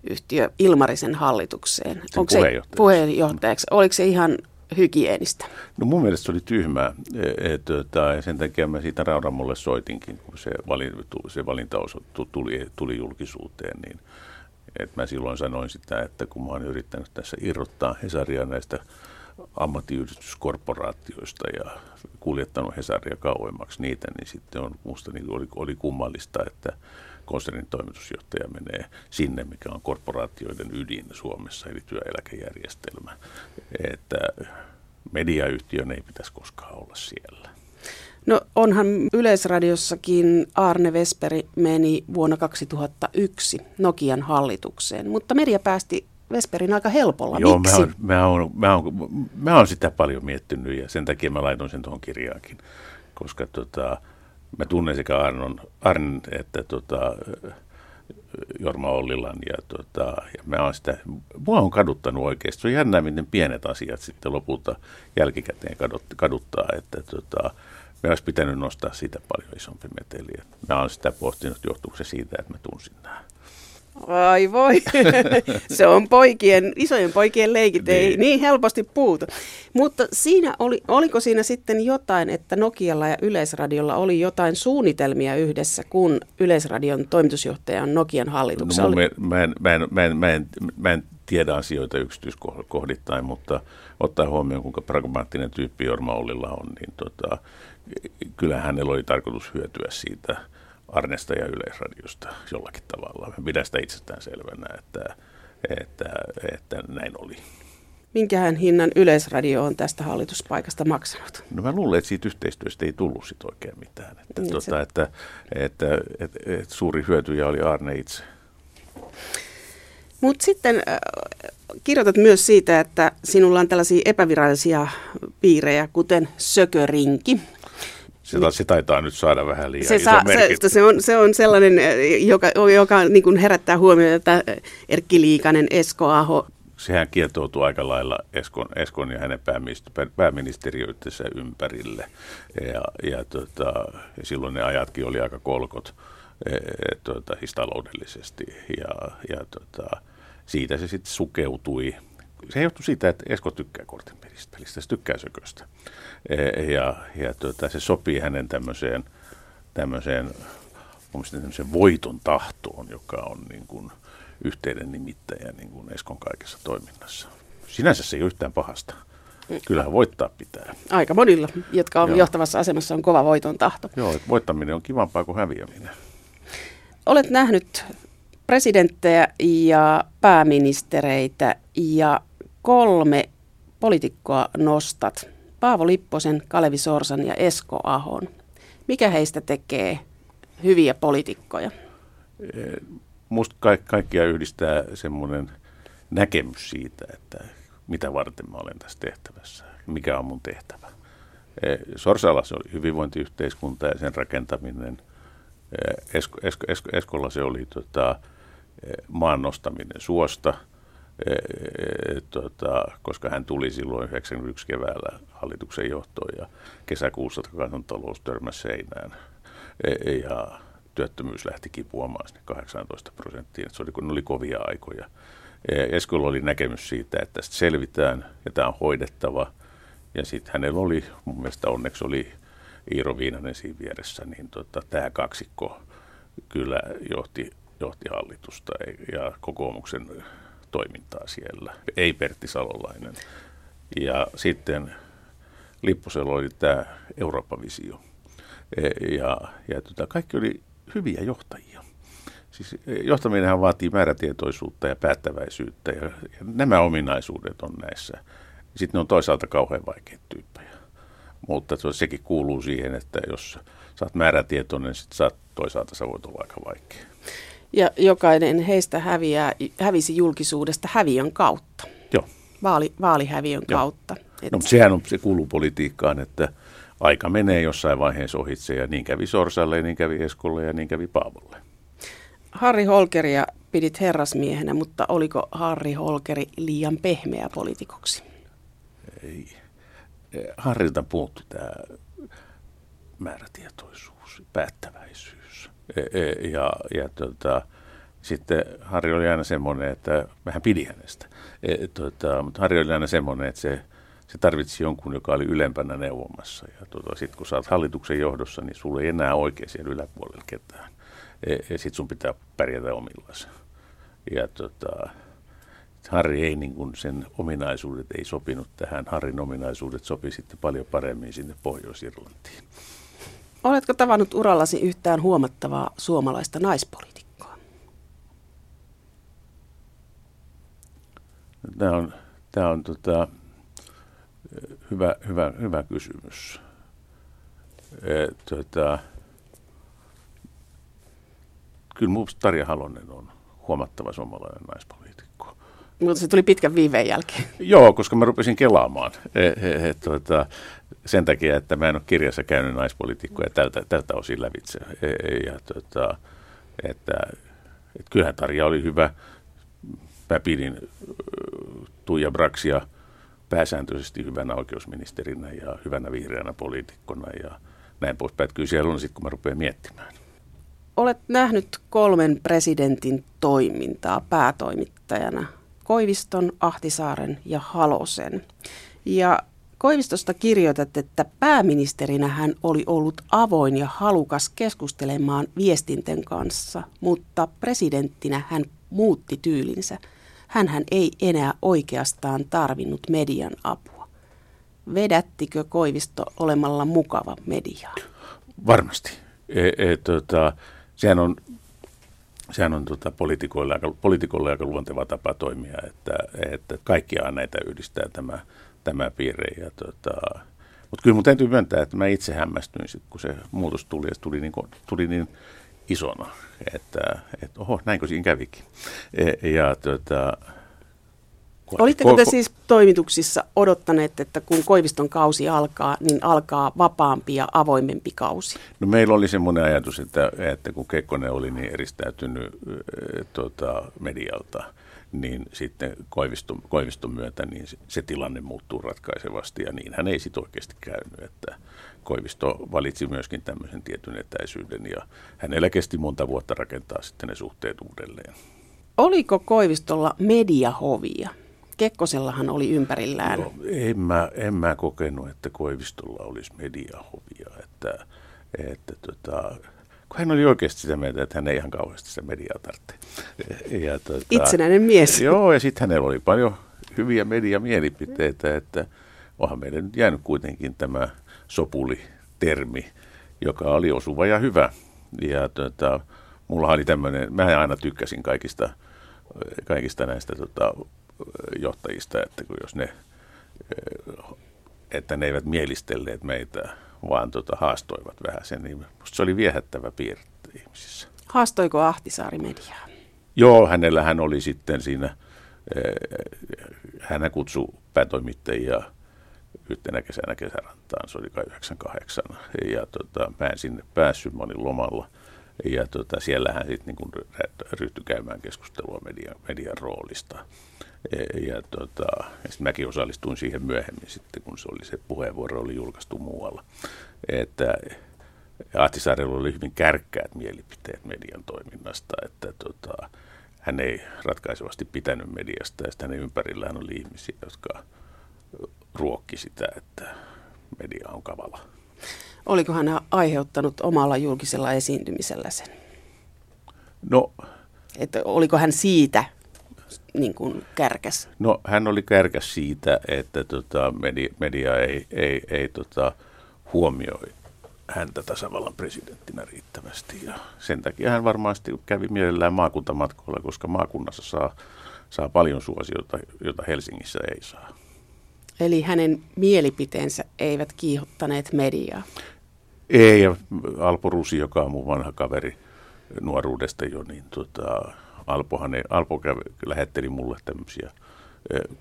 A: työeläkeyhtiö Ilmarisen hallitukseen.
B: Sen Onko se
A: puheenjohtajaksi? Oliko se ihan hygienistä?
B: No mun mielestä se oli tyhmää. E, ja sen takia mä siitä Rauramolle soitinkin, kun se, valinta, se valinta tuli, tuli julkisuuteen, niin et mä silloin sanoin sitä, että kun mä oon yrittänyt tässä irrottaa Hesaria näistä ammattiyhdistyskorporaatioista ja kuljettanut Hesaria kauemmaksi niitä, niin sitten on musta niin oli, oli kummallista, että konsernin toimitusjohtaja menee sinne, mikä on korporaatioiden ydin Suomessa, eli työeläkejärjestelmä. Että mediayhtiön ei pitäisi koskaan olla siellä.
A: No onhan Yleisradiossakin Arne Vesperi meni vuonna 2001 Nokian hallitukseen, mutta media päästi Vesperin aika helpolla.
B: Joo,
A: Miksi?
B: Mä oon, mä, oon, mä, oon, mä oon sitä paljon miettinyt ja sen takia mä laitoin sen tuohon kirjaankin, koska tota, mä tunnen sekä Arnon, Arn että tota, Jorma Ollilan ja, tota, ja mä oon sitä, mua on kaduttanut oikeasti. Se on jännä, miten pienet asiat sitten lopulta jälkikäteen kadut, kaduttaa, että tota, me olisi pitänyt nostaa siitä paljon isompi meteli. Mä oon sitä pohtinut, johtuuko se siitä, että mä tunsin nämä.
A: Ai voi, se on poikien, isojen poikien leikit, ei niin, niin helposti puutu. Mutta siinä oli, oliko siinä sitten jotain, että Nokialla ja Yleisradiolla oli jotain suunnitelmia yhdessä, kun Yleisradion toimitusjohtaja on Nokian hallituksessa?
B: No, mä, en, mä, en, mä, en, mä, en, mä en tiedä asioita yksityiskohdittain, mutta ottaa huomioon, kuinka pragmaattinen tyyppi Jorma Ollilla on, niin tota, kyllä hänellä oli tarkoitus hyötyä siitä – Arnesta ja Yleisradiosta jollakin tavalla. Pidän sitä itsestään selvänä, että, että, että näin oli.
A: Minkähän hinnan Yleisradio on tästä hallituspaikasta maksanut?
B: No mä luulen, että siitä yhteistyöstä ei tullut sit oikein mitään. Että, niin tuota, se... että, että, että, että suuri hyötyjä oli Arne itse.
A: Mutta sitten äh, kirjoitat myös siitä, että sinulla on tällaisia epävirallisia piirejä, kuten sökörinki.
B: Se, se taitaa nyt saada vähän liian
A: se,
B: iso
A: saa, se, se, on, se on sellainen, eh, joka, joka niin kuin herättää huomiota, että Erkki Liikanen, Esko Aho.
B: Sehän kietoutuu aika lailla Eskon, Eskon ja hänen pääministeriöitensä ympärille. Ja, ja, tota, ja silloin ne ajatkin oli aika kolkot e, tota, siis taloudellisesti. Ja, ja tota, siitä se sitten sukeutui. Se johtui siitä, että Esko tykkää kortinpelistä, se tykkää sököstä. E, ja, ja tuota, se sopii hänen tämmöiseen, tämmöiseen, tämmöiseen voiton tahtoon, joka on niin kuin yhteinen nimittäjä niin kuin Eskon kaikessa toiminnassa. Sinänsä se ei ole yhtään pahasta. Kyllähän voittaa pitää.
A: Aika monilla, jotka on Joo. johtavassa asemassa, on kova voiton tahto.
B: Joo, että voittaminen on kivampaa kuin häviäminen.
A: Olet nähnyt presidenttejä ja pääministereitä ja kolme poliitikkoa nostat. Paavo Lipposen, Kalevi Sorsan ja Esko Ahon. Mikä heistä tekee hyviä poliitikkoja?
B: Musta ka- kaikkia yhdistää semmoinen näkemys siitä, että mitä varten mä olen tässä tehtävässä, mikä on mun tehtävä. Sorsalla se oli hyvinvointiyhteiskunta ja sen rakentaminen. Esko, Esko, Esko, Eskolla se oli tota, maan nostaminen suosta – e, e, tota, koska hän tuli silloin 91 keväällä hallituksen johtoon ja kesäkuussa kansantalous törmäsi seinään e, ja työttömyys lähti kipuamaan sinne 18 prosenttiin. Se oli, kun oli kovia aikoja. Eskolla oli näkemys siitä, että tästä selvitään ja tämä on hoidettava. Ja sitten hänellä oli, mun mielestä onneksi oli Iiro Viinanen siinä vieressä, niin tota, tämä kaksikko kyllä johti, johti hallitusta ja kokoomuksen toimintaa siellä, ei Pertti Salolainen. Ja sitten Lipposella oli tämä Eurooppa-visio. E, ja, ja tota, kaikki oli hyviä johtajia. Siis e, johtaminenhan vaatii määrätietoisuutta ja päättäväisyyttä ja, ja nämä ominaisuudet on näissä. Sitten ne on toisaalta kauhean vaikeita tyyppejä. Mutta sekin kuuluu siihen, että jos sä oot määrätietoinen, sit saat, toisaalta sä voit olla aika vaikea.
A: Ja jokainen heistä häviää, hävisi julkisuudesta häviön kautta.
B: Joo.
A: Vaali, vaalihäviön Joo. kautta.
B: Et... No, mutta sehän on, se kuuluu politiikkaan, että aika menee jossain vaiheessa ohitse ja niin kävi Sorsalle, niin kävi Eskolle ja niin kävi Paavolle.
A: Harri Holkeria pidit herrasmiehenä, mutta oliko Harri Holkeri liian pehmeä poliitikoksi?
B: Ei. Harrilta puuttui tämä määrätietoisuus, päättäväisyys. E, e, ja, ja tota, sitten Harri oli aina semmoinen, että vähän pidi hänestä. E, tota, mutta Harri oli aina semmoinen, että se, se tarvitsi jonkun, joka oli ylempänä neuvomassa. Ja tota, sitten kun sä oot hallituksen johdossa, niin sulla ei enää oikein siellä yläpuolella ketään. Ja, ja sitten sun pitää pärjätä omillaan. Ja tota, Harri ei niin kuin sen ominaisuudet ei sopinut tähän. Harrin ominaisuudet sopi sitten paljon paremmin sinne Pohjois-Irlantiin.
A: Oletko tavannut urallasi yhtään huomattavaa suomalaista naispolitiikkaa?
B: Tämä on, tämä on tota, hyvä, hyvä, hyvä kysymys. E, tota, kyllä minusta Tarja Halonen on huomattava suomalainen naispoliitikko.
A: Mutta se tuli pitkän viiveen jälkeen.
B: Joo, koska mä rupesin kelaamaan. E, e, e, tuota, sen takia, että mä en ole kirjassa käynyt naispolitiikkoja tältä, tältä osin lävitse. E, ja, tuota, että, että kyllähän Tarja oli hyvä. Mä pidin Tuija Braksia pääsääntöisesti hyvänä oikeusministerinä ja hyvänä vihreänä poliitikkona ja näin poispäin. Että kyllä siellä on sitten, kun mä rupean miettimään.
A: Olet nähnyt kolmen presidentin toimintaa päätoimittajana. Koiviston, Ahtisaaren ja Halosen. Ja Koivistosta kirjoitat, että pääministerinä hän oli ollut avoin ja halukas keskustelemaan viestinten kanssa, mutta presidenttinä hän muutti tyylinsä. hän ei enää oikeastaan tarvinnut median apua. Vedättikö Koivisto olemalla mukava mediaa?
B: Varmasti. E, e, tota, sehän on, sehän on tota, poliitikoille, aika, poliitikolle aika luonteva tapa toimia, että, että kaikkia näitä yhdistää tämä tämä piirre. Ja tota, mutta kyllä mun täytyy myöntää, että mä itse hämmästyin, sit, kun se muutos tuli ja se tuli niin, tuli niin isona, että, että oho, näinkö siinä kävikin. E, ja tota,
A: Olitteko te siis toimituksissa odottaneet, että kun Koiviston kausi alkaa, niin alkaa vapaampi ja avoimempi kausi?
B: No meillä oli semmoinen ajatus, että, että kun Kekkonen oli niin eristäytynyt e, tota, medialta, niin sitten Koiviston, Koiviston myötä niin se, tilanne muuttuu ratkaisevasti ja niin hän ei sitten oikeasti käynyt, että Koivisto valitsi myöskin tämmöisen tietyn etäisyyden ja hänellä kesti monta vuotta rakentaa sitten ne suhteet uudelleen.
A: Oliko Koivistolla mediahovia? Kekkosellahan oli ympärillään. No,
B: en, mä, en mä kokenut, että Koivistolla olisi mediahovia, että, että tota, kun hän oli oikeasti sitä mieltä, että hän ei ihan kauheasti sitä mediaa tarvitse.
A: Ja, tuota, Itsenäinen mies.
B: Joo, ja sitten hänellä oli paljon hyviä mediamielipiteitä, että onhan meille nyt jäänyt kuitenkin tämä sopuli-termi, joka oli osuva ja hyvä. Ja tuota, mulla oli tämmöinen, mä aina tykkäsin kaikista, kaikista näistä tota, johtajista, että kun jos ne, että ne eivät mielistelleet meitä vaan tota, haastoivat vähän sen, niin musta se oli viehättävä piirre ihmisissä.
A: Haastoiko Ahtisaari mediaa?
B: Joo, hänellä hän oli sitten siinä, eh, hän kutsui päätoimittajia yhtenä kesänä kesärantaan, se oli kai 98, ja tota, mä en sinne päässyt, mä olin lomalla. Ja tota, siellä hän sitten niin ryhtyi käymään keskustelua median, median roolista. E, ja, tota, ja sitten mäkin osallistuin siihen myöhemmin sitten, kun se, oli, se puheenvuoro oli julkaistu muualla. Että Ahtisaarella oli hyvin kärkkäät mielipiteet median toiminnasta, että tota, hän ei ratkaisevasti pitänyt mediasta ja sitten hänen ympärillään oli ihmisiä, jotka ruokki sitä, että media on kavala.
A: Oliko hän aiheuttanut omalla julkisella esiintymisellä sen?
B: No,
A: että oliko hän siitä niin kuin kärkäs?
B: No hän oli kärkäs siitä, että tota, media, media ei, ei, ei tota, huomioi häntä tasavallan presidenttinä riittävästi. Ja sen takia hän varmasti kävi mielellään maakuntamatkoilla, koska maakunnassa saa, saa paljon suosiota, jota Helsingissä ei saa.
A: Eli hänen mielipiteensä eivät kiihottaneet mediaa?
B: Ei, ja Alpo Rusi, joka on mun vanha kaveri, nuoruudesta jo, niin tota, Alpohan, Alpo kävi, lähetteli mulle tämmöisiä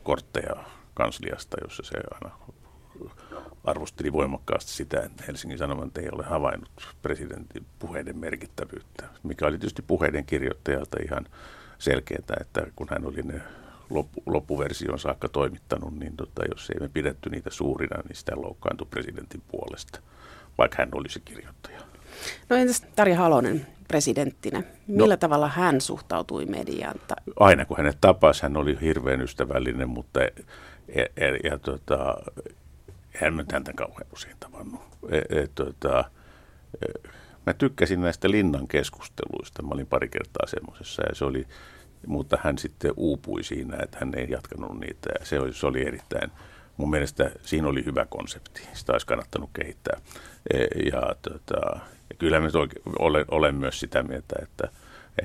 B: kortteja kansliasta, jossa se aina arvosteli voimakkaasti sitä, että Helsingin Sanomat ei ole havainnut presidentin puheiden merkittävyyttä, mikä oli tietysti puheiden kirjoittajalta ihan selkeää, että kun hän oli ne loppu, loppuversion saakka toimittanut, niin tota, jos ei me pidetty niitä suurina, niin sitä loukkaantui presidentin puolesta, vaikka hän olisi kirjoittaja.
A: No entäs Tarja Halonen presidenttinä? Millä no, tavalla hän suhtautui mediaan?
B: Aina kun hänet tapasi, hän oli hirveän ystävällinen, mutta ja, ja, ja tota, hän nyt häntä kauhean usein tavannut. E, et, tota, e, mä tykkäsin näistä linnan keskusteluista. Mä olin pari kertaa semmoisessa ja se oli, mutta hän sitten uupui siinä, että hän ei jatkanut niitä ja se oli, se oli erittäin, mun mielestä siinä oli hyvä konsepti. Sitä olisi kannattanut kehittää. E, ja, tota, ja kyllä mä olen, olen myös sitä mieltä, että,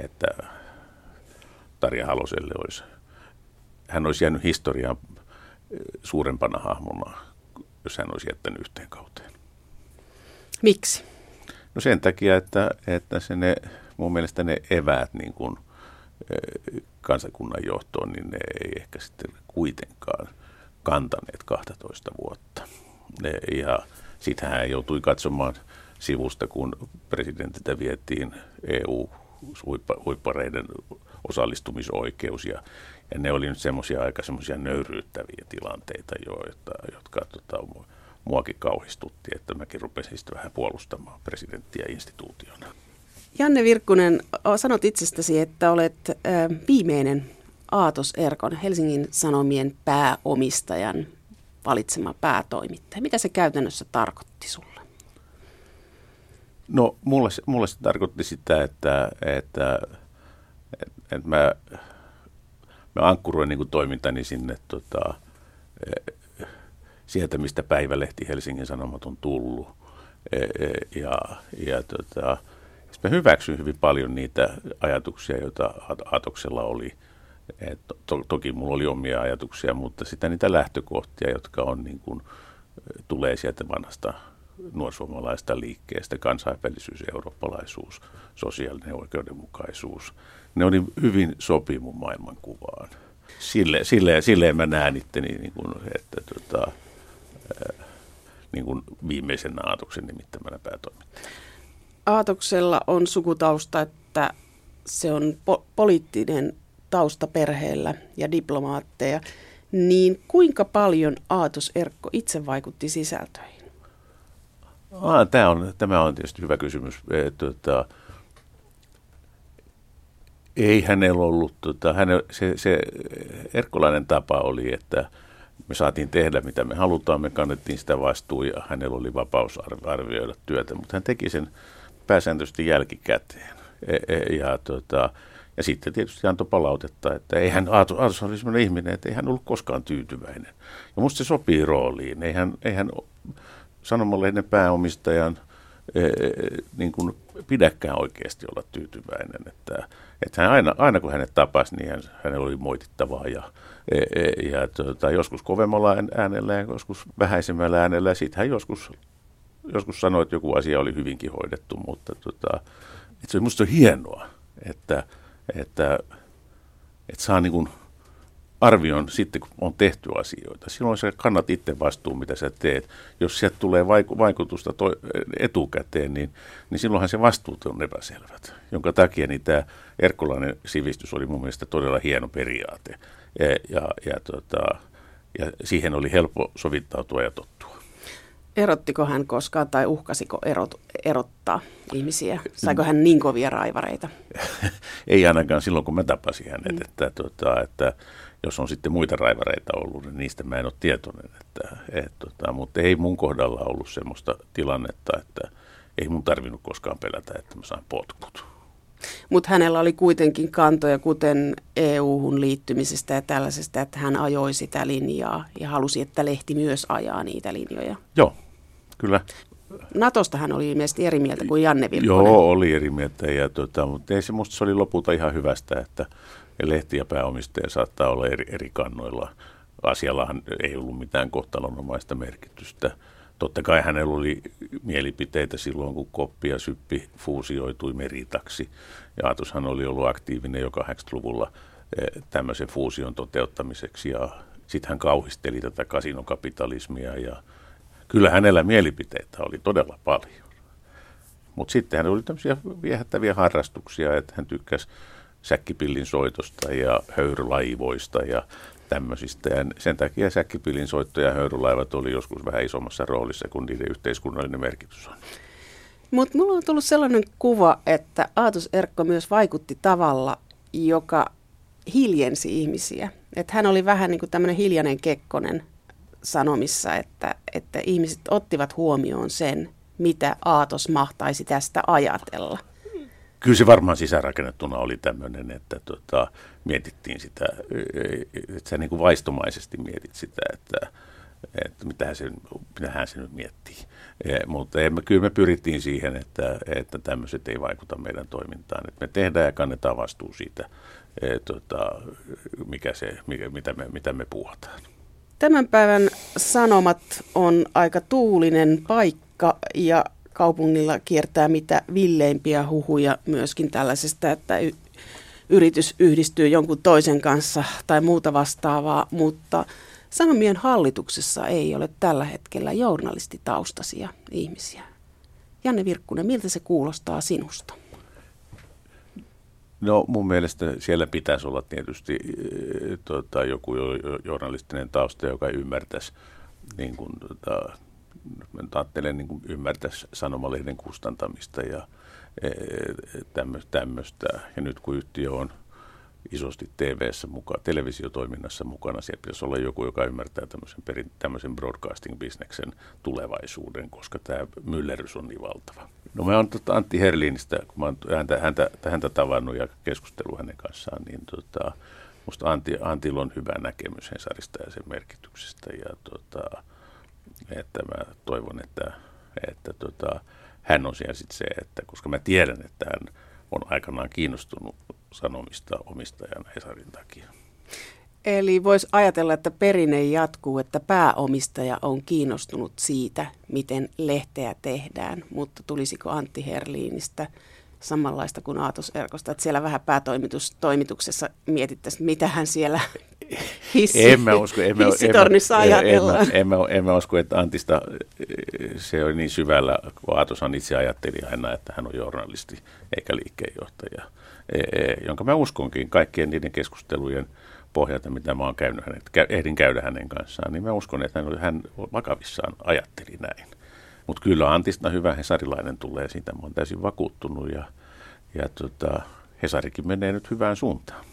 B: että Tarja Haloselle olisi, hän olisi jäänyt historiaan suurempana hahmona jos hän olisi jättänyt yhteen kauteen.
A: Miksi?
B: No sen takia, että, että se ne, mun mielestä ne eväät niin kuin, kansakunnan johtoon, niin ne ei ehkä sitten kuitenkaan kantaneet 12 vuotta. Ja sitten hän joutui katsomaan sivusta, kun presidentiltä vietiin EU-huippareiden osallistumisoikeus ja, ja ne oli nyt semmoisia aika semmoisia nöyryyttäviä tilanteita, joita, jotka tota, muakin kauhistutti, että mäkin rupesin sitten vähän puolustamaan presidenttiä instituutiona.
A: Janne Virkkunen, sanot itsestäsi, että olet viimeinen Aatos Erkon Helsingin Sanomien pääomistajan valitsema päätoimittaja. Mitä se käytännössä tarkoitti sulle?
B: No mulle, mulle se tarkoitti sitä, että, että, että, että mä mä ankkuroin niin toimintani sinne tota, e, sieltä, mistä päivälehti Helsingin Sanomat on tullut. E, e, ja, ja tota, mä hyväksyin hyvin paljon niitä ajatuksia, joita Aatoksella oli. Et to, toki mulla oli omia ajatuksia, mutta sitä niitä lähtökohtia, jotka on niin kuin, tulee sieltä vanhasta nuorsuomalaista liikkeestä, kansainvälisyys, eurooppalaisuus, sosiaalinen oikeudenmukaisuus. Ne oli hyvin sopi mun maailmankuvaan. Sille, sille, silleen mä näen itteni, niin kuin, että tota, niin kuin viimeisen Aatoksen nimittämänä päätoimittajana.
A: Aatoksella on sukutausta, että se on po- poliittinen tausta perheellä ja diplomaatteja. Niin kuinka paljon Aatos Erkko itse vaikutti sisältöihin?
B: Ah, tämä, on, tämä on tietysti hyvä kysymys. E, tota, ei hänellä ollut, tota, hänellä, se, se erkkolainen tapa oli, että me saatiin tehdä mitä me halutaan, me kannettiin sitä vastuun ja hänellä oli vapaus arvioida työtä, mutta hän teki sen pääsääntöisesti jälkikäteen. E, e, ja, tota, ja sitten tietysti antoi palautetta, että ei hän, Aatos oli sellainen ihminen, että ei hän ollut koskaan tyytyväinen. Ja musta se sopii rooliin. Ei hän, ei hän sanomalehden pääomistajan e, niin kuin pidäkään oikeasti olla tyytyväinen. Että, että hän aina, aina kun hänet tapasi, niin hän, hänellä oli moitittavaa ja, e, e, ja tuota, joskus kovemmalla äänellä ja joskus vähäisemmällä äänellä. Ja sitten hän joskus, joskus sanoi, että joku asia oli hyvinkin hoidettu, mutta tuota, että se on hienoa, että, että, että saa niin kuin arvion sitten, kun on tehty asioita. Silloin sä kannat itse vastuun, mitä sä teet. Jos sieltä tulee vaikutusta to- etukäteen, niin, niin silloinhan se vastuut on epäselvät. Jonka takia niin tämä erkkolainen sivistys oli mun mielestä todella hieno periaate. Ja, ja, ja, tota, ja siihen oli helppo sovittautua ja tottua.
A: Erottiko hän koskaan tai uhkasiko erot, erottaa ihmisiä? Saiko hän niin kovia raivareita?
B: Ei ainakaan silloin, kun mä tapasin hänet. Mm. Että, tota, että, jos on sitten muita raivareita ollut, niin niistä mä en ole tietoinen. Että, et, tota, mutta ei mun kohdalla ollut semmoista tilannetta, että ei mun tarvinnut koskaan pelätä, että mä saan potkut.
A: Mutta hänellä oli kuitenkin kantoja, kuten EU-hun liittymisestä ja tällaisesta, että hän ajoi sitä linjaa ja halusi, että lehti myös ajaa niitä linjoja.
B: Joo, kyllä.
A: Natosta hän oli ilmeisesti eri mieltä kuin Janne
B: Vilkkonen. Joo, oli eri mieltä, ja tota, mutta ei se, musta se oli lopulta ihan hyvästä, että lehti ja pääomistaja saattaa olla eri, eri kannoilla. Asiallahan ei ollut mitään kohtalonomaista merkitystä. Totta kai hänellä oli mielipiteitä silloin, kun Koppi ja Syppi fuusioitui meritaksi. Ja Aatushan oli ollut aktiivinen jo 80-luvulla eh, tämmöisen fuusion toteuttamiseksi ja sitten hän kauhisteli tätä kasinokapitalismia ja kyllä hänellä mielipiteitä oli todella paljon. Mutta sitten hän oli tämmöisiä viehättäviä harrastuksia, että hän tykkäsi säkkipillin soitosta ja höyrylaivoista ja tämmöisistä. Ja sen takia säkkipillin soitto ja höyrylaivat oli joskus vähän isommassa roolissa kuin niiden yhteiskunnallinen merkitys on.
A: Mutta mulla on tullut sellainen kuva, että Aatos Erkko myös vaikutti tavalla, joka hiljensi ihmisiä. Että hän oli vähän niin kuin tämmöinen hiljainen kekkonen sanomissa, että, että ihmiset ottivat huomioon sen, mitä Aatos mahtaisi tästä ajatella.
B: Kyllä se varmaan sisäänrakennettuna oli tämmöinen, että tota, mietittiin sitä, että sä niin kuin vaistomaisesti mietit sitä, että, että mitähän se, mitähän se nyt miettii. Ja, mutta emme, kyllä me pyrittiin siihen, että, että tämmöiset ei vaikuta meidän toimintaan. Että me tehdään ja kannetaan vastuu siitä, et, tota, mikä se, mikä, mitä, me, mitä me puhutaan.
A: Tämän päivän sanomat on aika tuulinen paikka ja kaupungilla kiertää mitä villeimpiä huhuja myöskin tällaisesta, että y- yritys yhdistyy jonkun toisen kanssa tai muuta vastaavaa, mutta Sanomien hallituksessa ei ole tällä hetkellä journalistitaustaisia ihmisiä. Janne Virkkunen, miltä se kuulostaa sinusta?
B: No mun mielestä siellä pitäisi olla tietysti e, tota, joku journalistinen tausta, joka ymmärtäisi, niin kuin, tota, ajattelen, niin kuin ymmärtäisi sanomalehden kustantamista ja e, tämmöistä. Ja nyt kun yhtiö on isosti TV-ssä mukaan, televisiotoiminnassa mukana. Siellä pitäisi olla joku, joka ymmärtää tämmöisen, perin, tämmöisen broadcasting-bisneksen tulevaisuuden, koska tämä myllerys on niin valtava. No mä oon tota Antti Herliinistä, kun mä oon häntä, häntä, häntä tavannut ja keskustellut hänen kanssaan, niin tota, musta Antti, Antilla on hyvä näkemys Hesarista ja sen merkityksestä. Ja tota, että mä toivon, että, että tota, hän on siellä sitten se, että koska mä tiedän, että hän on aikanaan kiinnostunut sanomista omistajana Hesarin takia.
A: Eli voisi ajatella, että perinne jatkuu, että pääomistaja on kiinnostunut siitä, miten lehteä tehdään, mutta tulisiko Antti Herliinistä samanlaista kuin Aatos Erkosta, että siellä vähän päätoimituksessa mietittäisiin, mitä hän siellä hissi, en mä usko, en mä, hissitornissa en, ajatellaan.
B: En, en mä usko, että Antista se oli niin syvällä, kun Aatoshan itse ajatteli aina, että hän on journalisti eikä liikkeenjohtaja, e, e, jonka mä uskonkin kaikkien niiden keskustelujen pohjalta, mitä mä oon käynyt hänet, ehdin käydä hänen kanssaan, niin mä uskon, että hän, hän vakavissaan ajatteli näin. Mutta kyllä Antista hyvä hesarilainen tulee siitä, mä oon täysin vakuuttunut ja, ja tota, Hesarikin menee nyt hyvään suuntaan.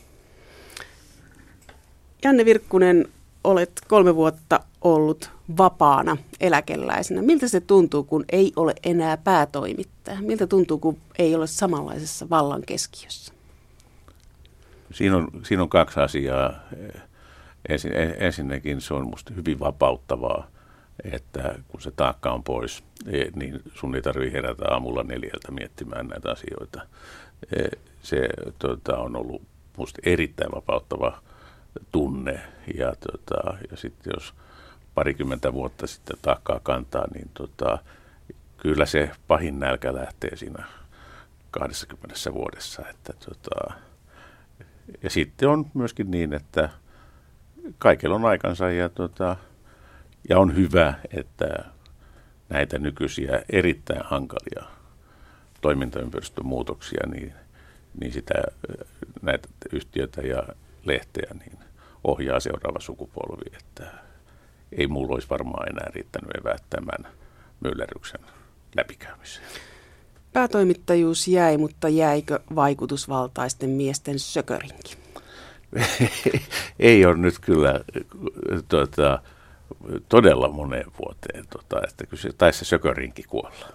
A: Janne Virkkunen, olet kolme vuotta ollut vapaana eläkeläisenä. Miltä se tuntuu, kun ei ole enää päätoimittaja? Miltä tuntuu, kun ei ole samanlaisessa vallan keskiössä?
B: Siinä on, siinä on kaksi asiaa. Ensin, ensinnäkin se on minusta hyvin vapauttavaa, että kun se taakka on pois, e, niin sun ei tarvitse herätä aamulla neljältä miettimään näitä asioita. E, se tota, on ollut minusta erittäin vapauttava tunne. Ja, tota, ja sitten jos parikymmentä vuotta sitten taakkaa kantaa, niin tota, kyllä se pahin nälkä lähtee siinä 20 vuodessa. Että, tota, ja sitten on myöskin niin, että kaikella on aikansa ja, tota, ja on hyvä, että näitä nykyisiä erittäin hankalia toimintaympäristön muutoksia, niin, niin sitä, näitä yhtiötä ja lehteä, niin ohjaa seuraava sukupolvi, että ei mulla olisi varmaan enää riittänyt eväät tämän myllerryksen läpikäymiseen.
A: Päätoimittajuus jäi, mutta jäikö vaikutusvaltaisten miesten sökörinki?
B: ei ole nyt kyllä tuota, todella moneen vuoteen, tuota, että kyllä se taisi se sökörinki kuolla.